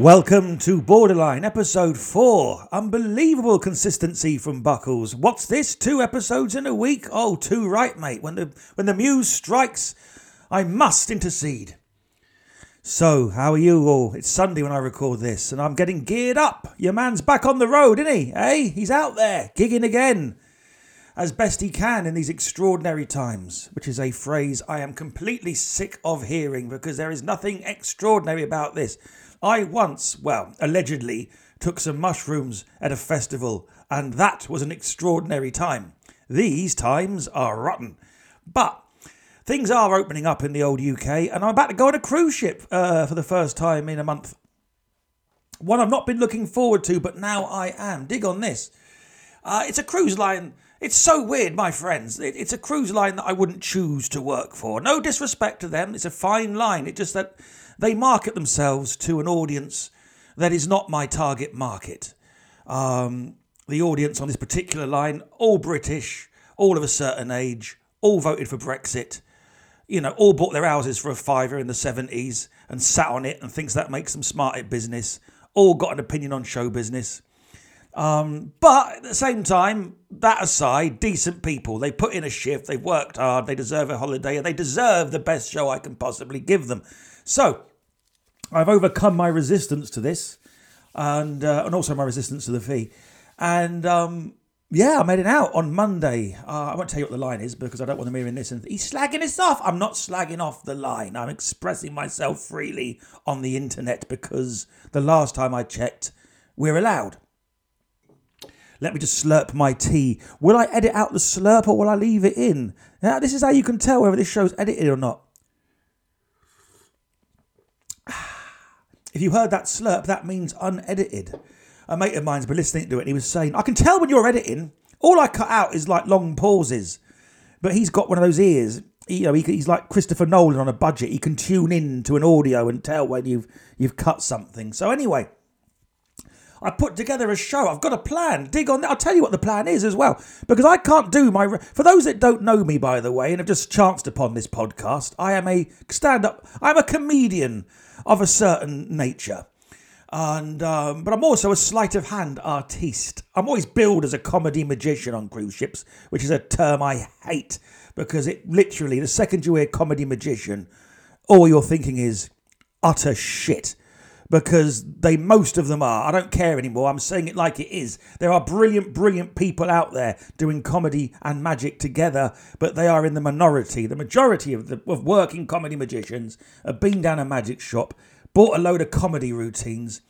Welcome to Borderline, episode 4. Unbelievable consistency from Buckles. What's this? Two episodes in a week? Oh, too right, mate. When the when the muse strikes, I must intercede. So, how are you all? It's Sunday when I record this, and I'm getting geared up. Your man's back on the road, isn't he? Eh? He's out there, gigging again. As best he can in these extraordinary times, which is a phrase I am completely sick of hearing because there is nothing extraordinary about this. I once, well, allegedly, took some mushrooms at a festival, and that was an extraordinary time. These times are rotten. But things are opening up in the old UK, and I'm about to go on a cruise ship uh, for the first time in a month. One I've not been looking forward to, but now I am. Dig on this. Uh, it's a cruise line. It's so weird, my friends. It, it's a cruise line that I wouldn't choose to work for. No disrespect to them. It's a fine line. It's just that they market themselves to an audience that is not my target market. Um, the audience on this particular line, all British, all of a certain age, all voted for Brexit, you know, all bought their houses for a fiver in the 70s and sat on it and thinks that makes them smart at business, all got an opinion on show business. Um, but at the same time, that aside, decent people. They put in a shift, they've worked hard, they deserve a holiday, and they deserve the best show I can possibly give them. So, I've overcome my resistance to this, and uh, and also my resistance to the fee, and um, yeah, I made it out on Monday. Uh, I won't tell you what the line is because I don't want them hearing this. And he's slagging us off. I'm not slagging off the line. I'm expressing myself freely on the internet because the last time I checked, we're allowed. Let me just slurp my tea. Will I edit out the slurp or will I leave it in? Now, this is how you can tell whether this show's edited or not. If you heard that slurp, that means unedited. A mate of mine's been listening to it and he was saying, I can tell when you're editing. All I cut out is like long pauses. But he's got one of those ears. You know, he's like Christopher Nolan on a budget. He can tune in to an audio and tell when you've you've cut something. So anyway, I put together a show. I've got a plan. Dig on that. I'll tell you what the plan is as well. Because I can't do my. For those that don't know me, by the way, and have just chanced upon this podcast, I am a stand up. I'm a comedian of a certain nature. And um, but I'm also a sleight of hand artiste. I'm always billed as a comedy magician on cruise ships, which is a term I hate because it literally the second you hear comedy magician, all you're thinking is utter shit because they most of them are. I don't care anymore. I'm saying it like it is. There are brilliant, brilliant people out there doing comedy and magic together, but they are in the minority. The majority of the of working comedy magicians have been down a magic shop, bought a load of comedy routines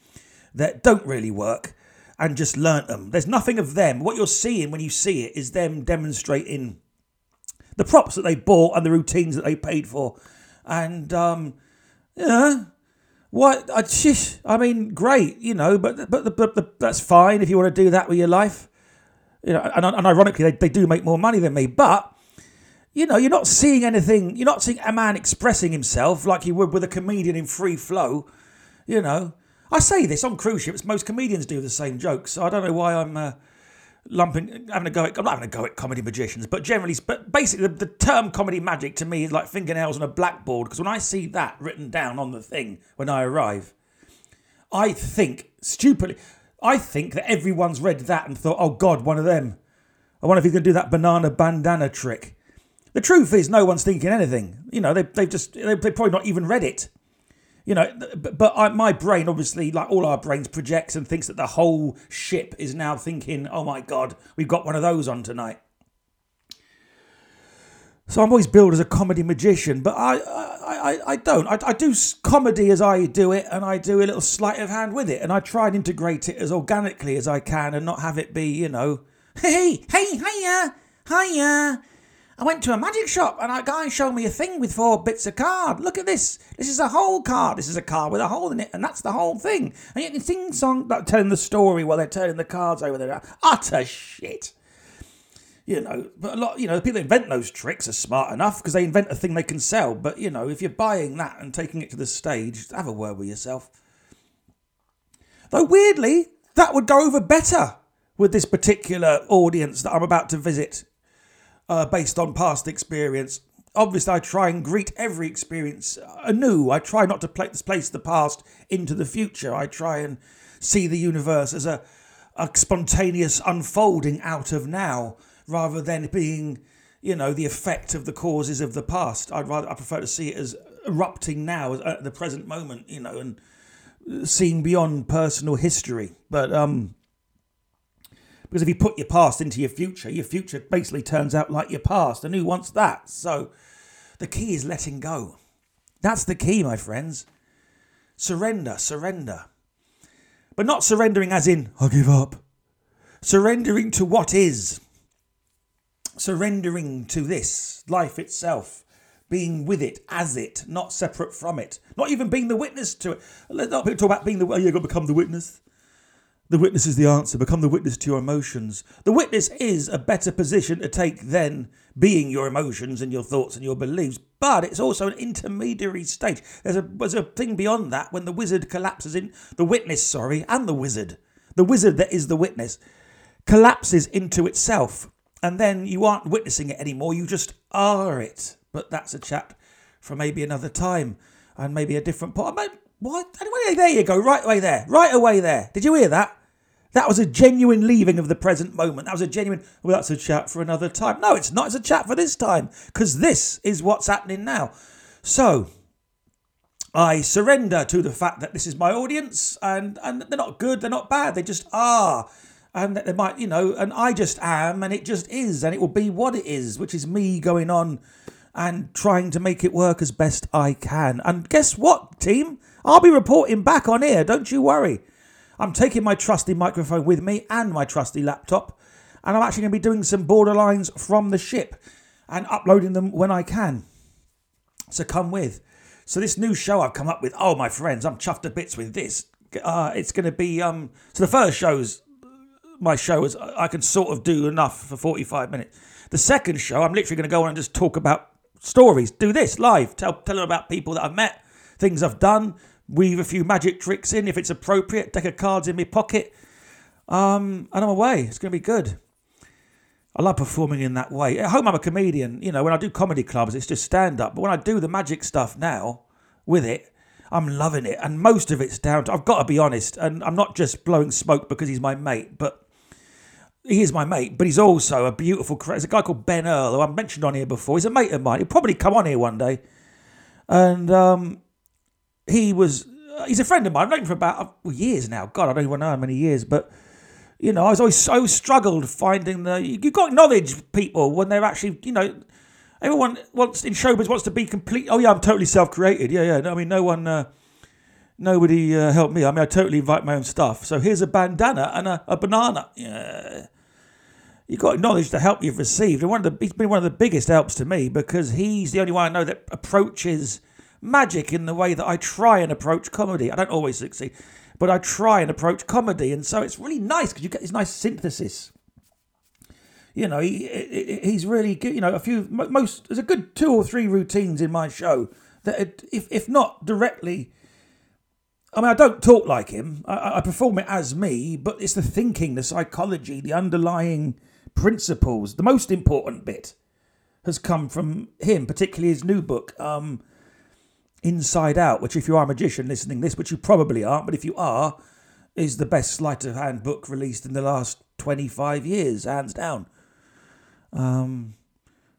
that don't really work, and just learnt them. There's nothing of them. What you're seeing when you see it is them demonstrating the props that they bought and the routines that they paid for, and um, yeah what? I just, I mean, great, you know, but but, but, but that's fine if you want to do that with your life. You know, and, and ironically, they, they do make more money than me, but you know, you're not seeing anything. You're not seeing a man expressing himself like you would with a comedian in free flow. You know, I say this on cruise ships. Most comedians do the same jokes, so I don't know why I'm. Uh, lumping, having a go at, I'm not having a go at comedy magicians, but generally, but basically, the, the term comedy magic to me is like fingernails on a blackboard because when I see that written down on the thing when I arrive, I think stupidly, I think that everyone's read that and thought, oh God, one of them. I wonder if he's going to do that banana bandana trick. The truth is, no one's thinking anything. You know, they, they've just, they've probably not even read it you know, but I, my brain obviously, like all our brains, projects and thinks that the whole ship is now thinking, "Oh my god, we've got one of those on tonight." So I'm always billed as a comedy magician, but I I, I, I don't. I, I do comedy as I do it, and I do a little sleight of hand with it, and I try and integrate it as organically as I can, and not have it be, you know, hey, hey, hiya, hiya, I went to a magic shop and a guy showed me a thing with four bits of card. Look at this. This is a whole card. This is a card with a hole in it, and that's the whole thing. And you can sing song like telling the story while they're turning the cards over there. Utter shit. You know, but a lot, you know, the people that invent those tricks are smart enough because they invent a thing they can sell. But you know, if you're buying that and taking it to the stage, have a word with yourself. Though weirdly, that would go over better with this particular audience that I'm about to visit uh, based on past experience. obviously, I try and greet every experience anew. I try not to place the past into the future. I try and see the universe as a, a spontaneous unfolding out of now rather than being, you know, the effect of the causes of the past. I'd rather, I prefer to see it as erupting now at the present moment, you know, and seeing beyond personal history. But, um, because if you put your past into your future, your future basically turns out like your past, and who wants that? So the key is letting go. That's the key, my friends. Surrender, surrender. But not surrendering as in, I give up. Surrendering to what is. Surrendering to this, life itself. Being with it, as it, not separate from it. Not even being the witness to it. Let not people talk about being the, oh, you've got to become the witness. The witness is the answer. Become the witness to your emotions. The witness is a better position to take than being your emotions and your thoughts and your beliefs, but it's also an intermediary stage. There's a, there's a thing beyond that when the wizard collapses in, the witness, sorry, and the wizard, the wizard that is the witness, collapses into itself. And then you aren't witnessing it anymore, you just are it. But that's a chat for maybe another time and maybe a different part. What? Anyway, there you go, right away there, right away there. Did you hear that? That was a genuine leaving of the present moment. That was a genuine, well, that's a chat for another time. No, it's not. It's a chat for this time because this is what's happening now. So I surrender to the fact that this is my audience and, and they're not good, they're not bad, they just are. And they might, you know, and I just am and it just is and it will be what it is, which is me going on and trying to make it work as best I can. And guess what, team? I'll be reporting back on here, don't you worry. I'm taking my trusty microphone with me and my trusty laptop, and I'm actually going to be doing some borderlines from the ship and uploading them when I can. So come with. So this new show I've come up with, oh my friends, I'm chuffed to bits with this. Uh, it's going to be um. So the first show's my show is I can sort of do enough for 45 minutes. The second show, I'm literally going to go on and just talk about stories. Do this live. Tell tell them about people that I've met, things I've done, weave a few magic tricks in if it's appropriate, deck of cards in my pocket, um, and I'm away. It's going to be good. I love performing in that way. At home, I'm a comedian. You know, when I do comedy clubs, it's just stand up. But when I do the magic stuff now with it, I'm loving it. And most of it's down to, I've got to be honest, and I'm not just blowing smoke because he's my mate, but he is my mate, but he's also a beautiful, there's a guy called Ben Earl, who I've mentioned on here before. He's a mate of mine. He'll probably come on here one day. And um, he was uh, he's a friend of mine. I've known him for about well, years now. God, I don't even know how many years, but you know, I was always so struggled finding the. You've got to acknowledge people when they're actually, you know, everyone wants in showbiz wants to be complete. Oh yeah, I'm totally self-created. Yeah, yeah. No, I mean, no one, uh, nobody uh, helped me. I mean, I totally invite my own stuff. So here's a bandana and a, a banana. Yeah. You've got to acknowledge the help you've received. And one of the, he's been one of the biggest helps to me because he's the only one I know that approaches magic in the way that I try and approach comedy. I don't always succeed, but I try and approach comedy, and so it's really nice because you get this nice synthesis. You know, he, he's really good. You know, a few most there's a good two or three routines in my show that, if if not directly. I mean, I don't talk like him. I, I perform it as me, but it's the thinking, the psychology, the underlying principles. The most important bit has come from him, particularly his new book, um, Inside Out, which, if you are a magician listening this, which you probably aren't, but if you are, is the best sleight of hand book released in the last 25 years, hands down. Um,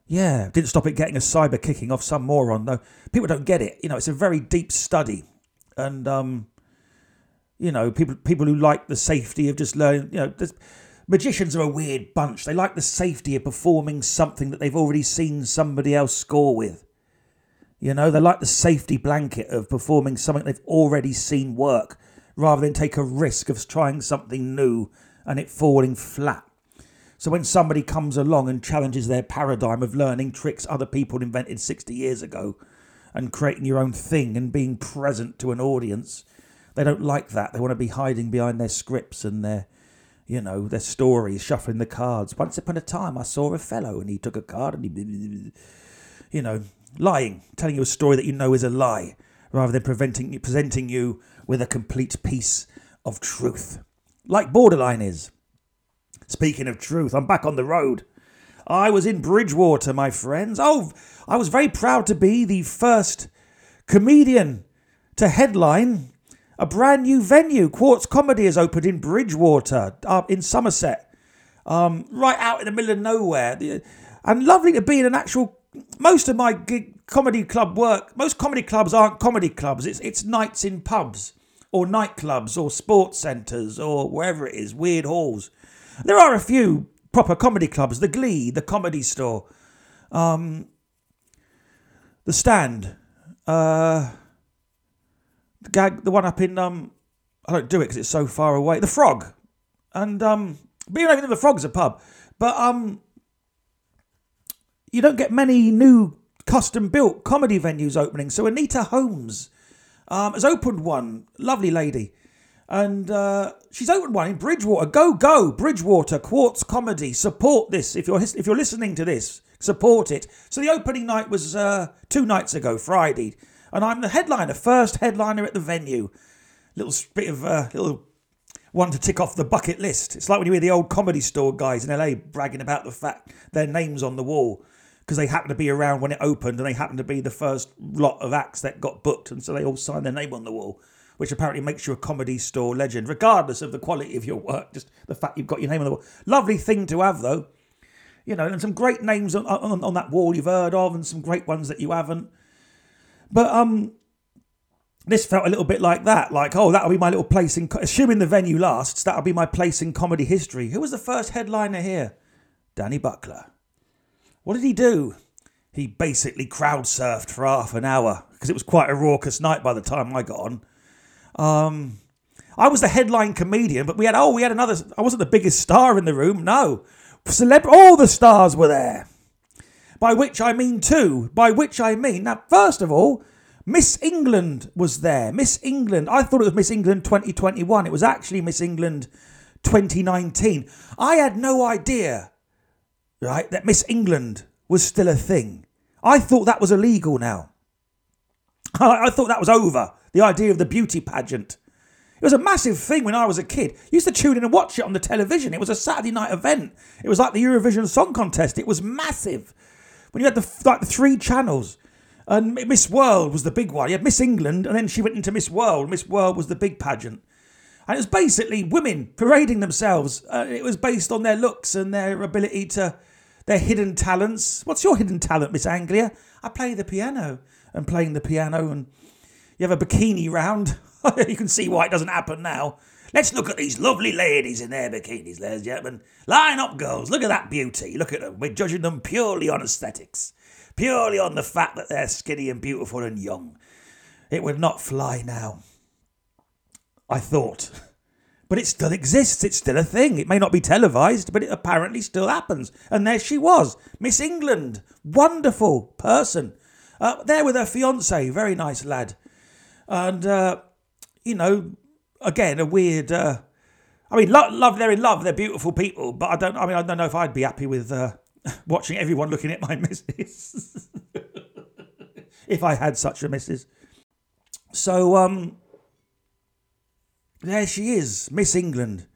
yeah, didn't stop it getting a cyber kicking off some moron, though. People don't get it. You know, it's a very deep study. And, um, you know, people people who like the safety of just learning, you know, magicians are a weird bunch. They like the safety of performing something that they've already seen somebody else score with. You know, they like the safety blanket of performing something they've already seen work rather than take a risk of trying something new and it falling flat. So when somebody comes along and challenges their paradigm of learning tricks other people invented 60 years ago and creating your own thing and being present to an audience, they don't like that. They want to be hiding behind their scripts and their, you know, their stories, shuffling the cards. Once upon a time, I saw a fellow and he took a card and he, you know, lying, telling you a story that you know is a lie, rather than preventing, presenting you with a complete piece of truth. Like Borderline is. Speaking of truth, I'm back on the road. I was in Bridgwater, my friends. Oh, I was very proud to be the first comedian to headline a brand new venue. Quartz Comedy has opened in Bridgwater, uh, in Somerset, um, right out in the middle of nowhere. And lovely to be in an actual. Most of my gig, comedy club work, most comedy clubs aren't comedy clubs. It's it's nights in pubs or nightclubs or sports centres or wherever it is, weird halls. There are a few proper comedy clubs, the Glee, the Comedy Store, um, the Stand, uh, the gag, the one up in um, I don't do it because it's so far away. The Frog, and um, but even the Frog's a pub, but um, you don't get many new custom built comedy venues opening. So Anita Holmes um, has opened one, lovely lady. And uh, she's opened one in Bridgwater. Go, go, Bridgwater, Quartz Comedy. Support this. If you're, if you're listening to this, support it. So the opening night was uh, two nights ago, Friday. And I'm the headliner, first headliner at the venue. Little bit of uh, little one to tick off the bucket list. It's like when you hear the old comedy store guys in LA bragging about the fact their names on the wall because they happened to be around when it opened and they happened to be the first lot of acts that got booked, and so they all signed their name on the wall which apparently makes you a comedy store legend, regardless of the quality of your work, just the fact you've got your name on the wall. Lovely thing to have, though. You know, and some great names on, on, on that wall you've heard of, and some great ones that you haven't. But um, this felt a little bit like that. Like, oh, that'll be my little place in. Assuming the venue lasts, that'll be my place in comedy history. Who was the first headliner here? Danny Buckler. What did he do? He basically crowd surfed for half an hour because it was quite a raucous night by the time I got on. Um, I was the headline comedian, but we had oh we had another. I wasn't the biggest star in the room. No, celeb. All the stars were there. By which I mean two. By which I mean now. First of all, Miss England was there. Miss England. I thought it was Miss England 2021. It was actually Miss England 2019. I had no idea, right, that Miss England was still a thing. I thought that was illegal now. I, I thought that was over. The idea of the beauty pageant. It was a massive thing when I was a kid. Used to tune in and watch it on the television. It was a Saturday night event. It was like the Eurovision Song Contest. It was massive. When you had the like the three channels, and Miss World was the big one. You had Miss England, and then she went into Miss World. Miss World was the big pageant, and it was basically women parading themselves. Uh, it was based on their looks and their ability to their hidden talents. What's your hidden talent, Miss Anglia? I play the piano, and playing the piano and you have a bikini round. you can see why it doesn't happen now. Let's look at these lovely ladies in their bikinis, ladies and gentlemen. Line up, girls. Look at that beauty. Look at them. We're judging them purely on aesthetics, purely on the fact that they're skinny and beautiful and young. It would not fly now. I thought. But it still exists. It's still a thing. It may not be televised, but it apparently still happens. And there she was, Miss England. Wonderful person. Uh, there with her fiance, very nice lad and uh, you know, again, a weird. Uh, I mean, love, love, they're in love. They're beautiful people, but I don't. I mean, I don't know if I'd be happy with uh, watching everyone looking at my missus if I had such a missus. So, um, there she is, Miss England,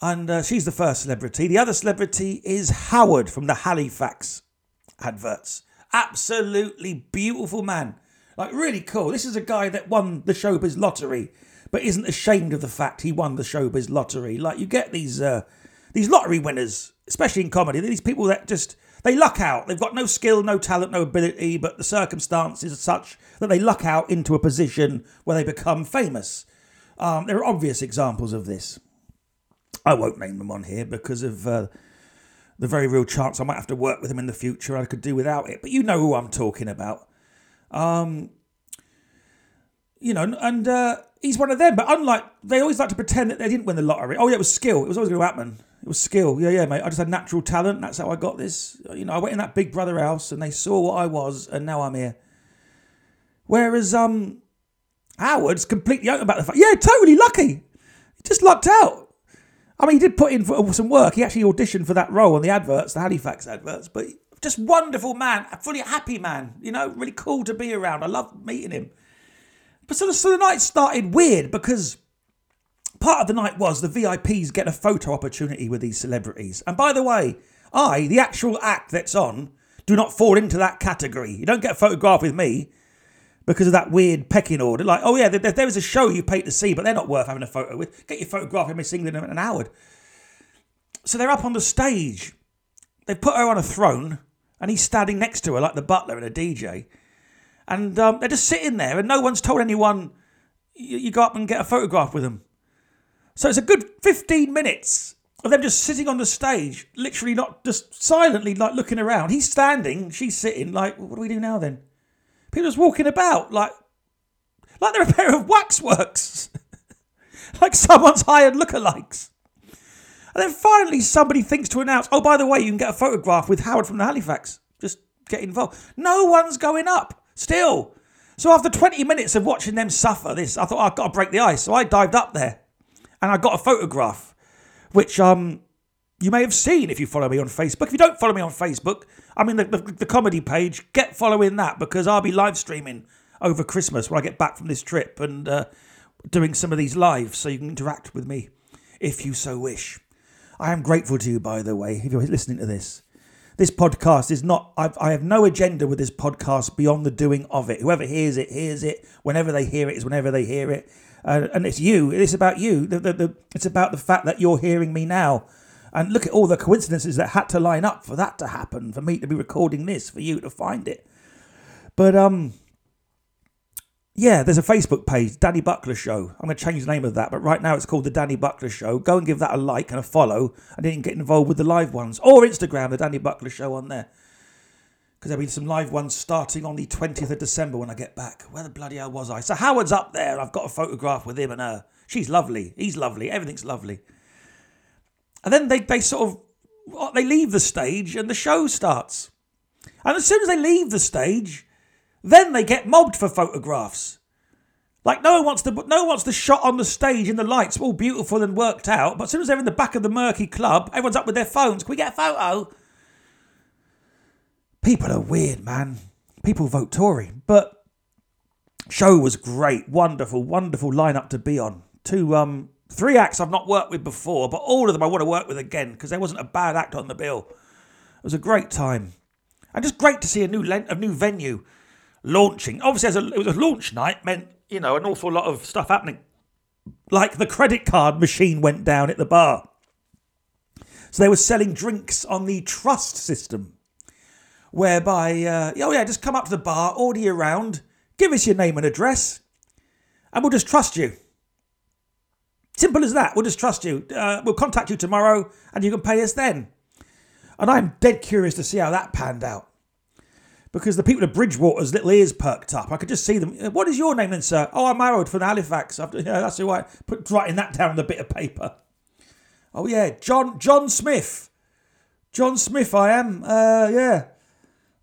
and uh, she's the first celebrity. The other celebrity is Howard from the Halifax adverts. Absolutely beautiful man. Like, really cool. This is a guy that won the showbiz lottery, but isn't ashamed of the fact he won the showbiz lottery. Like, you get these uh, these lottery winners, especially in comedy, these people that just they luck out. They've got no skill, no talent, no ability, but the circumstances are such that they luck out into a position where they become famous. Um, there are obvious examples of this. I won't name them on here because of uh, the very real chance I might have to work with them in the future. I could do without it, but you know who I'm talking about. Um, you know, and uh, he's one of them. But unlike, they always like to pretend that they didn't win the lottery. Oh, yeah, it was skill. It was always going to happen. It was skill. Yeah, yeah, mate. I just had natural talent. That's how I got this. You know, I went in that big brother house and they saw what I was, and now I'm here. Whereas um, Howard's completely open about the fact, yeah, totally lucky. Just lucked out. I mean, he did put in for uh, some work. He actually auditioned for that role on the adverts, the Halifax adverts, but just wonderful man, a fully happy man. You know, really cool to be around. I love meeting him. But so the, so the night started weird because part of the night was the VIPs get a photo opportunity with these celebrities. And by the way, I, the actual act that's on, do not fall into that category. You don't get a photograph with me because of that weird pecking order. Like, oh yeah, there, there was a show you paid to see, but they're not worth having a photo with. Get your photograph with Miss England and Howard. So they're up on the stage. They put her on a throne, and he's standing next to her like the butler and a DJ. And um, they're just sitting there, and no one's told anyone you, you go up and get a photograph with them. So it's a good 15 minutes of them just sitting on the stage, literally not just silently like looking around. He's standing, she's sitting, like, what do we do now then? People just walking about like like they're a pair of waxworks. like someone's hired lookalikes. And then finally somebody thinks to announce, oh, by the way, you can get a photograph with Howard from the Halifax. Just get involved. No one's going up. Still. So after 20 minutes of watching them suffer this, I thought, oh, I've got to break the ice. So I dived up there and I got a photograph, which um, you may have seen if you follow me on Facebook. If you don't follow me on Facebook, I mean the, the, the comedy page. Get following that because I'll be live streaming over Christmas when I get back from this trip and uh, doing some of these lives so you can interact with me if you so wish. I am grateful to you, by the way, if you're listening to this. This podcast is not, I've, I have no agenda with this podcast beyond the doing of it. Whoever hears it, hears it. Whenever they hear it, is whenever they hear it uh, and it's you. It's about you. The, the, the, it's about the fact that you're hearing me now. And look at all the coincidences that had to line up for that to happen, for me to be recording this, for you to find it. But um, yeah, there's a Facebook page, Danny Buckler Show. I'm going to change the name of that, but right now it's called the Danny Buckler Show. Go and give that a like and a follow, and then get involved with the live ones or Instagram, the Danny Buckler Show on there because there'll be some live ones starting on the 20th of December when I get back. Where the bloody hell was I? So Howard's up there. I've got a photograph with him and her. She's lovely. He's lovely. Everything's lovely. And then they, they sort of they leave the stage and the show starts. And as soon as they leave the stage, then they get mobbed for photographs. Like no one wants the no one wants the shot on the stage in the lights, all beautiful and worked out. But as soon as they're in the back of the murky club, everyone's up with their phones. Can we get a photo? people are weird, man. People vote Tory. But show was great, wonderful, wonderful lineup to be on. Two, um, three acts I've not worked with before, but all of them I want to work with again because there wasn't a bad act on the bill. It was a great time, and just great to see a new le- a new venue launching. Obviously, a, it was a launch night, meant you know an awful lot of stuff happening. Like the credit card machine went down at the bar. So they were selling drinks on the trust system whereby, uh, oh yeah, just come up to the bar, order your round, give us your name and address, and we'll just trust you. Simple as that. We'll just trust you. Uh, we'll contact you tomorrow, and you can pay us then. And I'm dead curious to see how that panned out. Because the people of Bridgwater's little ears perked up. I could just see them. Uh, what is your name then, sir? Oh, I'm Howard from Halifax. Yeah, that's who I put writing that down on the bit of paper. Oh yeah, John John Smith. John Smith, I am. Uh, yeah.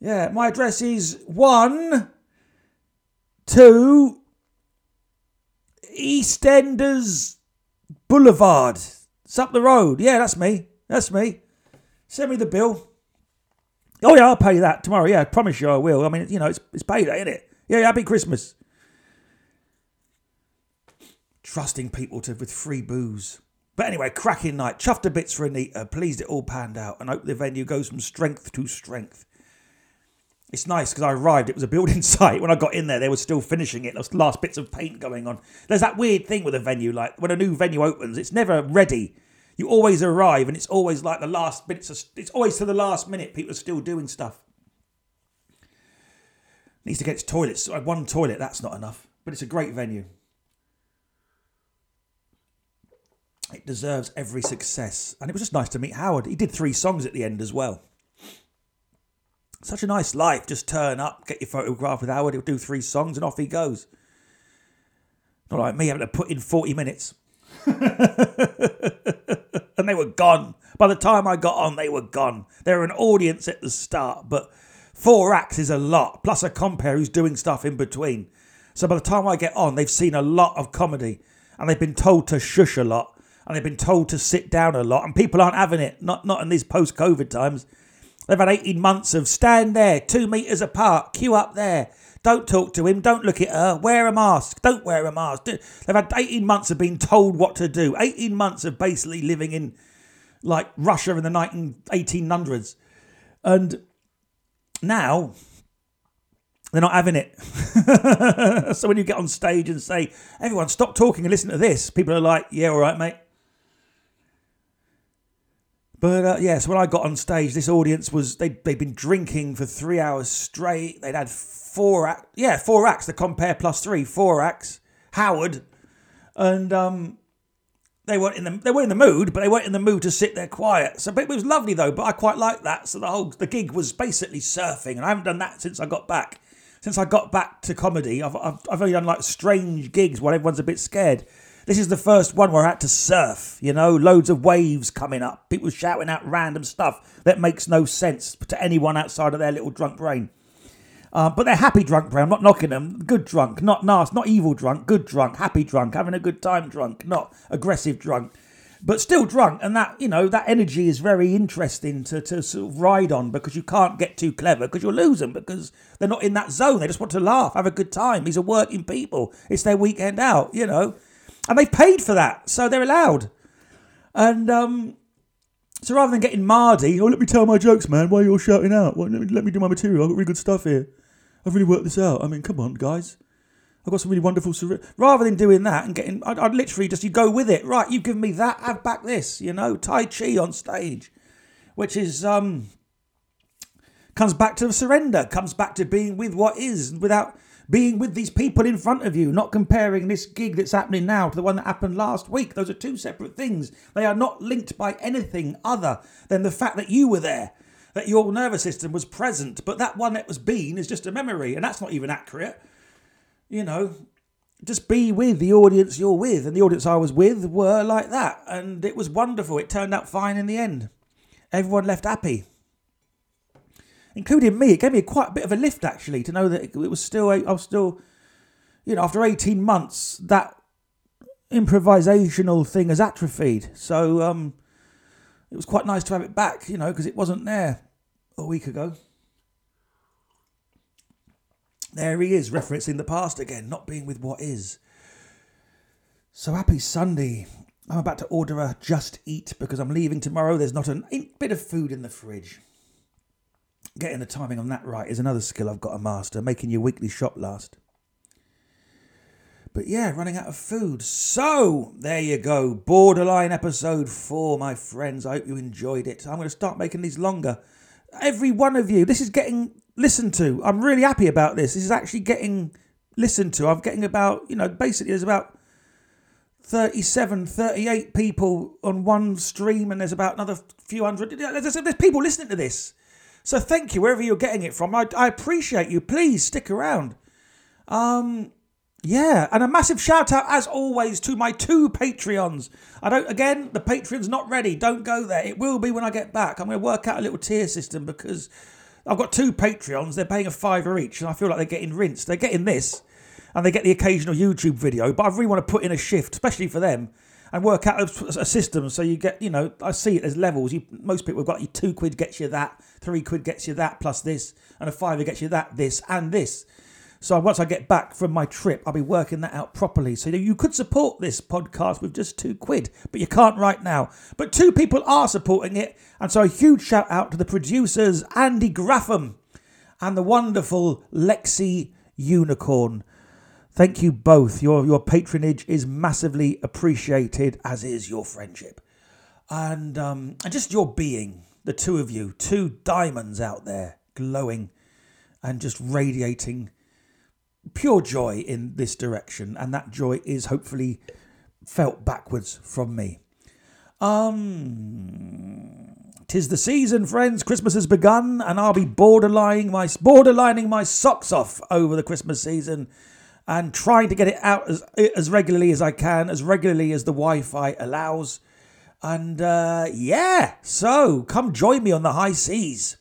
Yeah, my address is 1 2 EastEnders Boulevard. It's up the road. Yeah, that's me. That's me. Send me the bill. Oh, yeah, I'll pay that tomorrow. Yeah, I promise you I will. I mean, you know, it's, it's payday, isn't it? Yeah, happy Christmas. Trusting people to with free booze. But anyway, cracking night. Chuffed a bits for Anita. Pleased it all panned out and hope the venue goes from strength to strength. It's nice because I arrived, it was a building site. When I got in there, they were still finishing it. There was last bits of paint going on. There's that weird thing with a venue, like when a new venue opens, it's never ready. You always arrive, and it's always like the last minutes. Of, it's always to the last minute. People are still doing stuff. Needs to get its toilets. One toilet, that's not enough. But it's a great venue. It deserves every success. And it was just nice to meet Howard. He did three songs at the end as well. Such a nice life. Just turn up, get your photograph with Howard, he'll do three songs and off he goes. Not like me having to put in 40 minutes. and they were gone. By the time I got on, they were gone. They were an audience at the start, but four acts is a lot, plus a compere who's doing stuff in between. So by the time I get on, they've seen a lot of comedy and they've been told to shush a lot and they've been told to sit down a lot and people aren't having it, not, not in these post COVID times. They've had 18 months of stand there, two metres apart, queue up there. Don't talk to him. Don't look at her. Wear a mask. Don't wear a mask. They've had 18 months of being told what to do. 18 months of basically living in like Russia in the 19, 1800s. And now they're not having it. so when you get on stage and say, everyone, stop talking and listen to this, people are like, yeah, all right, mate. But uh, yes, yeah, so when I got on stage, this audience was they they'd been drinking for three hours straight. They'd had four act, yeah, four acts. The compere plus three, four acts. Howard, and um, they weren't in the they were in the mood, but they weren't in the mood to sit there quiet. So it was lovely though. But I quite liked that. So the whole the gig was basically surfing, and I haven't done that since I got back. Since I got back to comedy, I've I've, I've only done like strange gigs while everyone's a bit scared. This is the first one where I had to surf, you know, loads of waves coming up, people shouting out random stuff that makes no sense to anyone outside of their little drunk brain. Uh, but they're happy drunk, brain. I'm not knocking them. Good drunk, not nasty, not evil drunk, good drunk, happy drunk, having a good time drunk, not aggressive drunk, but still drunk. And that, you know, that energy is very interesting to, to sort of ride on because you can't get too clever because you'll lose them because they're not in that zone. They just want to laugh, have a good time. These are working people. It's their weekend out, you know and they've paid for that, so they're allowed. And um, so rather than getting Mardy, oh, let me tell my jokes, man. Why are you all shouting out? Well, let, me, let me do my material. I've got really good stuff here. I've really worked this out. I mean, come on, guys. I've got some really wonderful. Rather than doing that and getting, I'd, I'd literally just you go with it. Right, you've given me that. Have back this. You know, Tai Chi on stage, which is um comes back to surrender. Comes back to being with what is without being with these people in front of you, not comparing this gig that's happening now to the one that happened last week. Those are two separate things. They are not linked by anything other than the fact that you were there, that your nervous system was present. But that one that was been is just a memory, and that's not even accurate. You know, just be with the audience you're with. And the audience I was with were like that. And it was wonderful. It turned out fine in the end. Everyone left happy including me. It gave me quite a bit of a lift actually to know that it was still I was still, you know, after eighteen months that improvisational thing has atrophied. So um, it was quite nice to have it back, you know, because it wasn't there a week ago. There he is, referencing the past again, not being with what is. So happy Sunday. I'm about to order a Just Eat because I'm leaving tomorrow. There's not a bit of food in the fridge. Getting the timing on that right is another skill I've got to master, making your weekly shop last. But yeah, running out of food. So, there you go. Borderline episode four, my friends. I hope you enjoyed it. I'm going to start making these longer. Every one of you, this is getting listened to. I'm really happy about this. This is actually getting listened to. I'm getting about, you know, basically there's about 37, 38 people on one stream, and there's about another few hundred. There's, there's people listening to this. So thank you wherever you're getting it from. I, I appreciate you. Please stick around. Um, yeah, and a massive shout out as always to my two Patreons. I don't again, the Patreon's not ready. Don't go there. It will be when I get back. I'm going to work out a little tier system because I've got two Patreons. They're paying a fiver each, and I feel like they're getting rinsed. They're getting this, and they get the occasional YouTube video. But I really want to put in a shift, especially for them and work out a, a, system so you get, you know, I see it as levels. You, most people have got you two quid gets you that, three quid gets you that plus this, and a fiver gets you that, this, and this. So once I get back from my trip, I'll be working that out properly. So you could support this podcast with just two quid, but you can't right now. But two people are supporting it, and so a huge shout out to the producers Andy Graffam and the wonderful Lexi Unicorn. Thank you both. Your your patronage is massively appreciated, as is your friendship, and um, and just your being. The two of you, two diamonds out there, glowing, and just radiating pure joy in this direction, and that joy is hopefully felt backwards from me. Um, tis the season, friends. Christmas has begun, and I'll be borderlining my borderlining my socks off over the Christmas season and trying to get it out as, as regularly as I can, as regularly as the Wi Fi allows. And uh, yeah, so come join me on the high seas.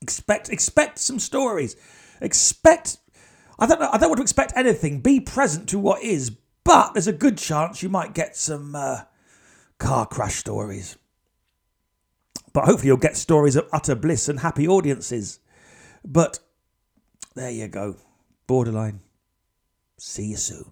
Expect expect some stories. Expect I don't know, I don't want to expect anything. Be present to what is, but there's a good chance you might get some uh, car crash stories. But hopefully you'll get stories of utter bliss and happy audiences. But there you go. Borderline. See you soon.